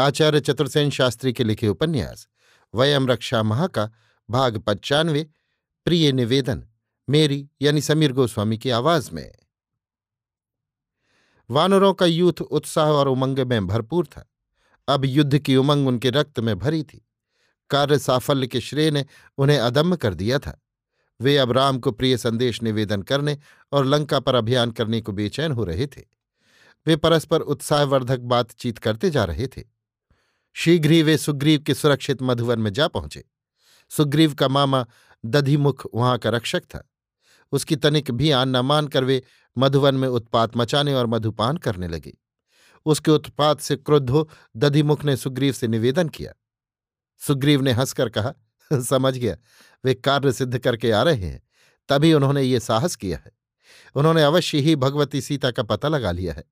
आचार्य चतुर्सेन शास्त्री के लिखे उपन्यास, वयम रक्षा महा का भाग पच्चानवे प्रिय निवेदन, मेरी यानी समीर गोस्वामी की आवाज़ में। वानरों का यूथ, उत्साह और उमंग में भरपूर था। अब युद्ध की उमंग उनके रक्त में भरी थी। कार्य साफल्य के श्रेय ने उन्हें अदम्य कर दिया था। वे अब राम को प्रिय संदेश निवेदन करने और लंका पर अभियान करने को बेचैन हो रहे थे। वे परस्पर उत्साहवर्धक बातचीत करते जा रहे थे। शीघ्र ही वे सुग्रीव के सुरक्षित मधुवन में जा पहुँचे। सुग्रीव का मामा दधिमुख वहाँ का रक्षक था। उसकी तनिक भी आन न मानकर वे मधुवन में उत्पात मचाने और मधुपान करने लगे। उसके उत्पात से क्रुद्ध हो दधिमुख ने सुग्रीव से निवेदन किया। सुग्रीव ने हंसकर कहा, समझ गया, वे कार्य सिद्ध करके आ रहे हैं, तभी उन्होंने ये साहस किया है। उन्होंने अवश्य ही भगवती सीता का पता लगा लिया है।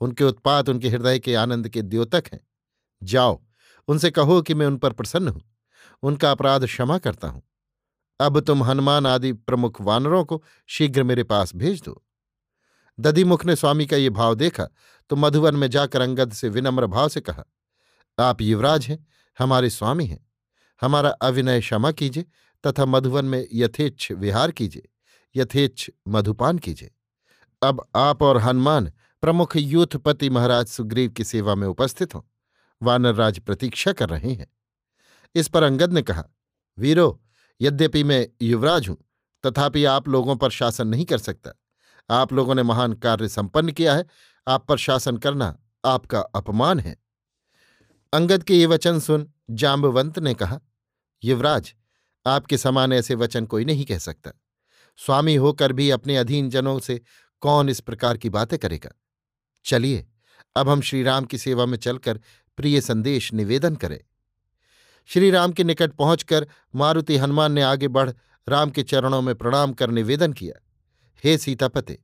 उनके उत्पात उनके हृदय के आनंद के द्योतक हैं। जाओ, उनसे कहो कि मैं उन पर प्रसन्न हूँ, उनका अपराध क्षमा करता हूँ। अब तुम हनुमान आदि प्रमुख वानरों को शीघ्र मेरे पास भेज दो। दधिमुख ने स्वामी का ये भाव देखा तो मधुवन में जाकर अंगद से विनम्र भाव से कहा, आप युवराज हैं, हमारे स्वामी हैं। हमारा अविनय क्षमा कीजिए तथा मधुवन में यथेच्छ विहार कीजिए, यथेच्छ मधुपान कीजिए। अब आप और हनुमान प्रमुख यूथपति महाराज सुग्रीव की सेवा में उपस्थित हों। वानरराज प्रतीक्षा कर रहे हैं। इस पर अंगद ने कहा, वीरो, यद्यपि मैं युवराज हूँ, तथापि आप लोगों पर शासन नहीं कर सकता। आप लोगों ने महान कार्य संपन्न किया है, आप पर शासन करना आपका अपमान है। अंगद के ये वचन सुन जाम्बवंत ने कहा, युवराज, आपके समान ऐसे वचन कोई नहीं कह सकता। स्वामी होकर भी अपने अधीन जनों से कौन इस प्रकार की बातें करेगा? चलिए, अब हम श्रीराम की सेवा में चलकर प्रिय संदेश निवेदन करें। श्री राम के निकट पहुंचकर मारुति हनुमान ने आगे बढ़ राम के चरणों में प्रणाम कर निवेदन किया। हे सीतापते,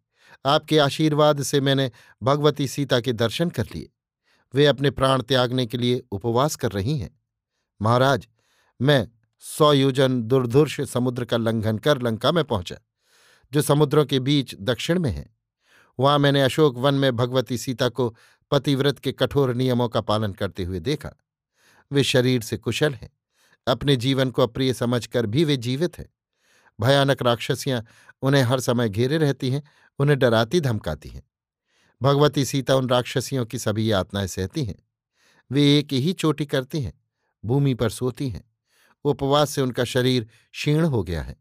आपके आशीर्वाद से मैंने भगवती सीता के दर्शन कर लिए। वे अपने प्राण त्यागने के लिए उपवास कर रही हैं। महाराज, मैं सौ योजन दुर्धुर्ष समुद्र का लंघन कर लंका में पहुँचा, जो समुद्रों के बीच दक्षिण में है। वहाँ मैंने अशोक वन में भगवती सीता को पतिव्रत के कठोर नियमों का पालन करते हुए देखा। वे शरीर से कुशल हैं। अपने जीवन को अप्रिय समझकर भी वे जीवित हैं। भयानक राक्षसियाँ उन्हें हर समय घेरे रहती हैं, उन्हें डराती धमकाती हैं। भगवती सीता उन राक्षसियों की सभी यातनाएँ सहती हैं। वे एक ही चोटी करती हैं, भूमि पर सोती हैं। उपवास से उनका शरीर क्षीण हो गया है।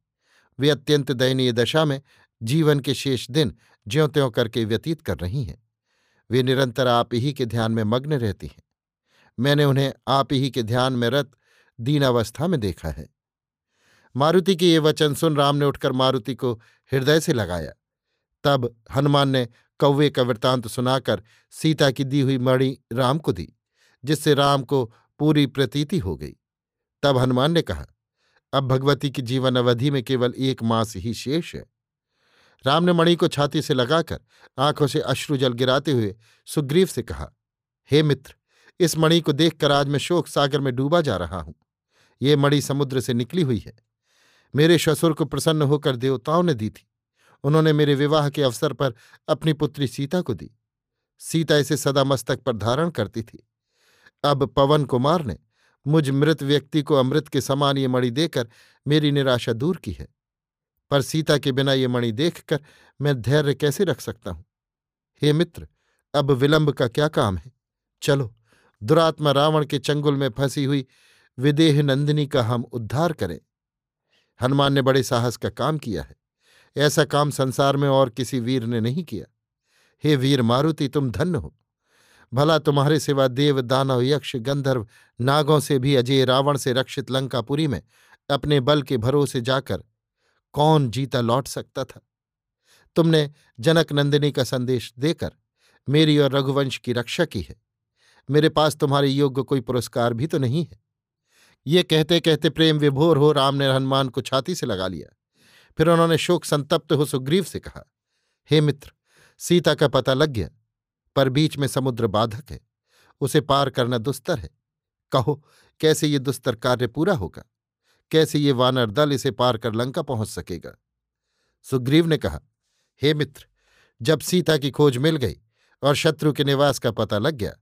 वे अत्यंत दयनीय दशा में जीवन के शेष दिन ज्यों त्यों करके व्यतीत कर रही हैं। वे निरंतर आप ही के ध्यान में मग्न रहती हैं। मैंने उन्हें आप ही के ध्यान में रत दीनावस्था में देखा है। मारुति के ये वचन सुन राम ने उठकर मारुति को हृदय से लगाया। तब हनुमान ने कौवे का वृत्तांत सुनाकर सीता की दी हुई मणि राम को दी, जिससे राम को पूरी प्रतीति हो गई। तब हनुमान ने कहा, अब भगवती की जीवन अवधि में केवल एक मास ही शेष है। राम ने मणि को छाती से लगाकर आँखों से अश्रु जल गिराते हुए सुग्रीव से कहा, हे मित्र, इस मणि को देखकर आज मैं शोक सागर में डूबा जा रहा हूँ। ये मणि समुद्र से निकली हुई है। मेरे ससुर को प्रसन्न होकर देवताओं ने दी थी। उन्होंने मेरे विवाह के अवसर पर अपनी पुत्री सीता को दी। सीता इसे सदा मस्तक पर धारण करती थी। अब पवन कुमार ने मुझ मृत व्यक्ति को अमृत के समान ये मणि देकर मेरी निराशा दूर की है। पर सीता के बिना ये मणि देखकर मैं धैर्य कैसे रख सकता हूँ? हे मित्र, अब विलंब का क्या काम है? चलो, दुरात्मा रावण के चंगुल में फंसी हुई विदेह नंदिनी का हम उद्धार करें। हनुमान ने बड़े साहस का काम किया है। ऐसा काम संसार में और किसी वीर ने नहीं किया। हे वीर मारुति, तुम धन्य हो। भला तुम्हारे सिवा देव, दानव, यक्ष, गंधर्व, नागों से भी अजय रावण से रक्षित लंकापुरी में अपने बल के भरोसे जाकर कौन जीता लौट सकता था? तुमने जनक नंदिनी का संदेश देकर मेरी और रघुवंश की रक्षा की है। मेरे पास तुम्हारे योग्य कोई पुरस्कार भी तो नहीं है। ये कहते कहते प्रेम विभोर हो राम ने हनुमान को छाती से लगा लिया। फिर उन्होंने शोक संतप्त हो सुग्रीव से कहा, हे मित्र, सीता का पता लग गया, पर बीच में समुद्र बाधक है, उसे पार करना दुस्तर है। कहो, कैसे ये दुस्तर कार्य पूरा होगा? कैसे ये वानर दल इसे पार कर लंका पहुँच सकेगा? सुग्रीव ने कहा, हे मित्र, जब सीता की खोज मिल गई और शत्रु के निवास का पता लग गया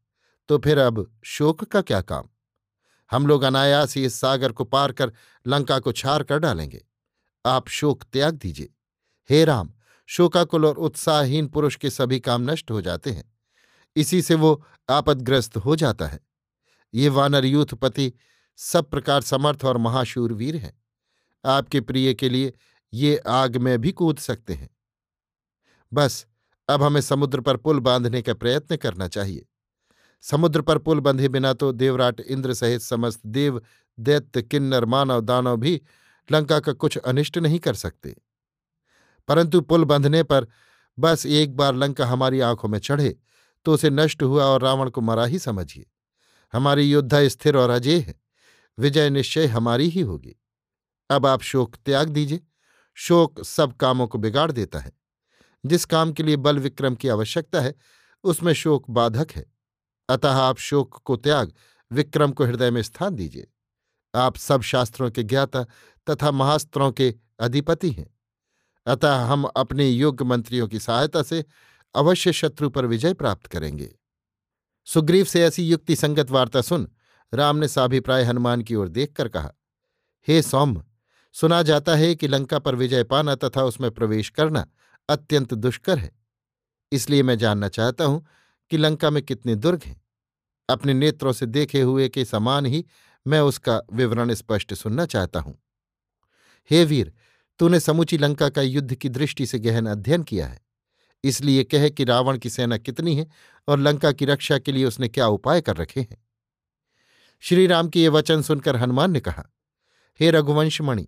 तो फिर अब शोक का क्या काम? हम लोग अनायास ही इस सागर को पार कर लंका को छार कर डालेंगे। आप शोक त्याग दीजिए। हे राम, शोकाकुल और उत्साहहीन पुरुष के सभी काम नष्ट हो जाते हैं। इसी से वो आपदग्रस्त हो जाता है। ये वानर यूथपति सब प्रकार समर्थ और महाशूर वीर हैं। आपके प्रिय के लिए ये आग में भी कूद सकते हैं। बस, अब हमें समुद्र पर पुल बांधने का प्रयत्न करना चाहिए। समुद्र पर पुल बंधे बिना तो देवराट इंद्र सहित समस्त देव, दैत्य, किन्नर, मानव, दानव भी लंका का कुछ अनिष्ट नहीं कर सकते। परंतु पुल बंधने पर बस एक बार लंका हमारी आँखों में चढ़े तो उसे नष्ट हुआ और रावण को मरा ही समझिए। हमारी योद्धा स्थिर और अजय है। विजय निश्चय हमारी ही होगी। अब आप शोक त्याग दीजिए। शोक सब कामों को बिगाड़ देता है। जिस काम के लिए बल विक्रम की आवश्यकता है, उसमें शोक बाधक है। अतः आप शोक को त्याग, विक्रम को हृदय में स्थान दीजिए। आप सब शास्त्रों के ज्ञाता तथा महास्त्रों के अधिपति हैं। अतः हम अपने योग्य मंत्रियों की सहायता से अवश्य शत्रु पर विजय प्राप्त करेंगे। सुग्रीव से ऐसी युक्ति संगत वार्ता सुन। राम ने साभिप्राय हनुमान की ओर देखकर कहा, हे सौम्य, सुना जाता है कि लंका पर विजय पाना तथा उसमें प्रवेश करना अत्यंत दुष्कर है। इसलिए मैं जानना चाहता हूँ कि लंका में कितने दुर्ग हैं। अपने नेत्रों से देखे हुए के समान ही मैं उसका विवरण स्पष्ट सुनना चाहता हूँ। हे वीर, तूने समूची लंका का युद्ध की दृष्टि से गहन अध्ययन किया है। इसलिए कह कि रावण की सेना कितनी है और लंका की रक्षा के लिए उसने क्या उपाय कर रखे हैं। श्रीराम के ये वचन सुनकर हनुमान ने कहा, हे रघुवंशमणि,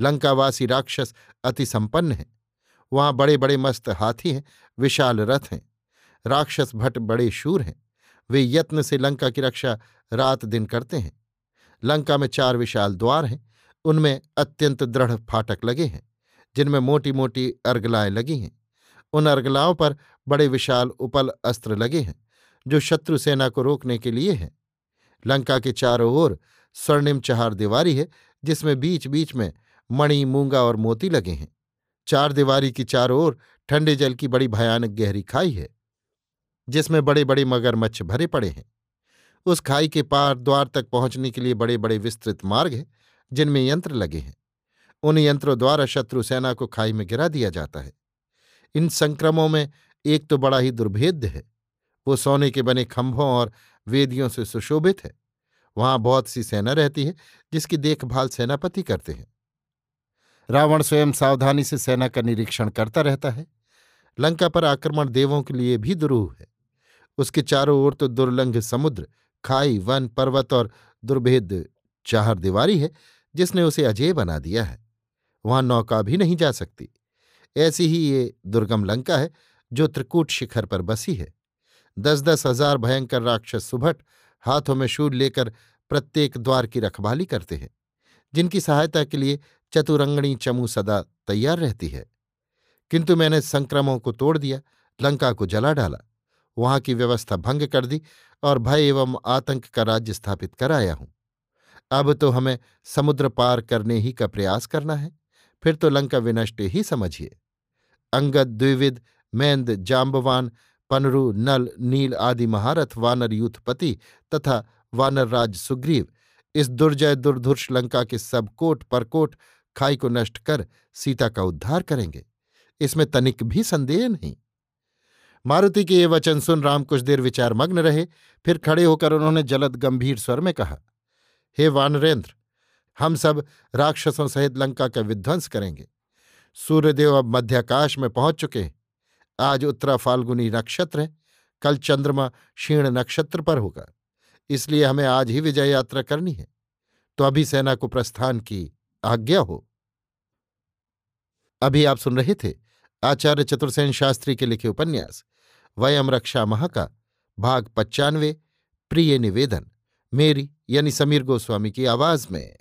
लंकावासी राक्षस अति संपन्न है। वहाँ बड़े बड़े मस्त हाथी हैं, विशाल रथ हैं। राक्षस भट्ट बड़े शूर हैं। वे यत्न से लंका की रक्षा रात दिन करते हैं। लंका में चार विशाल द्वार हैं। उनमें अत्यंत दृढ़ फाटक लगे हैं, जिनमें मोटी मोटी अर्गलाएँ लगी हैं। उन अर्गलाओं पर बड़े विशाल उपल अस्त्र लगे हैं, जो शत्रु सेना को रोकने के लिए हैं। लंका के चारों ओर स्वर्णिम चहार दीवारी है, जिसमें बीच बीच में मणि, मूँगा और मोती लगे हैं। चार दीवारी की चारों ओर ठंडे जल की बड़ी भयानक गहरी खाई है, जिसमें बड़े बड़े मगरमच्छ भरे पड़े हैं। उस खाई के पार द्वार तक पहुँचने के लिए बड़े बड़े विस्तृत मार्ग हैं, जिनमें यंत्र लगे हैं। उन यंत्रों द्वारा शत्रु सेना को खाई में गिरा दिया जाता है। इन संक्रमों में एक तो बड़ा ही दुर्भेद्य है। वो सोने के बने खंभों और वेदियों से सुशोभित है। वहाँ बहुत सी सेना रहती है, जिसकी देखभाल सेनापति करते हैं। रावण स्वयं सावधानी से सेना का निरीक्षण करता रहता है। लंका पर आक्रमण देवों के लिए भी दुरूह है। उसके चारों ओर तो दुर्लंघ समुद्र, खाई, वन, पर्वत और दुर्भेद चाहर दीवारी है, जिसने उसे अजय बना दिया है। वहाँ नौका भी नहीं जा सकती। ऐसी ही ये दुर्गम लंका है, जो त्रिकूट शिखर पर बसी है। दस दस हज़ार भयंकर राक्षस सुभट हाथों में शूल लेकर प्रत्येक द्वार की रखवाली करते हैं, जिनकी सहायता के लिए चतुरंगणी चमू सदा तैयार रहती है। किंतु मैंने संक्रमों को तोड़ दिया, लंका को जला डाला, वहाँ की व्यवस्था भंग कर दी और भय एवं आतंक का राज्य स्थापित कर आया हूँ। अब तो हमें समुद्र पार करने ही का प्रयास करना है, फिर तो लंका विनष्ट ही समझिए। अंगद, द्विविद, मैंद जाम्बवान पनरु, नल, नील आदि महारथ वानर यूथपति तथा वानरराज सुग्रीव। इस दुर्जय दुर्धुर्ष लंका के सब कोट परकोट खाई को नष्ट कर सीता का उद्धार करेंगे। इसमें तनिक भी संदेह नहीं। मारुति के ये वचन सुन राम कुछ देर विचार मग्न रहे, फिर खड़े होकर उन्होंने जलद गंभीर स्वर में कहा, हे वानरेंद्र, हम सब राक्षसों सहित लंका का विध्वंस करेंगे। सूर्यदेव अब मध्याकाश में पहुँच चुके हैं। आज उत्तरा फाल्गुनी नक्षत्र है, कल चंद्रमा क्षीण नक्षत्र पर होगा। इसलिए हमें आज ही विजय यात्रा करनी है। तो अभी सेना को प्रस्थान की आज्ञा हो। अभी आप सुन रहे थे आचार्य चतुर्सेन शास्त्री के लिखे उपन्यास, वयम रक्षा महा का भाग पच्चानवे, प्रिय निवेदन, मेरी यानी समीर गोस्वामी की आवाज़ में।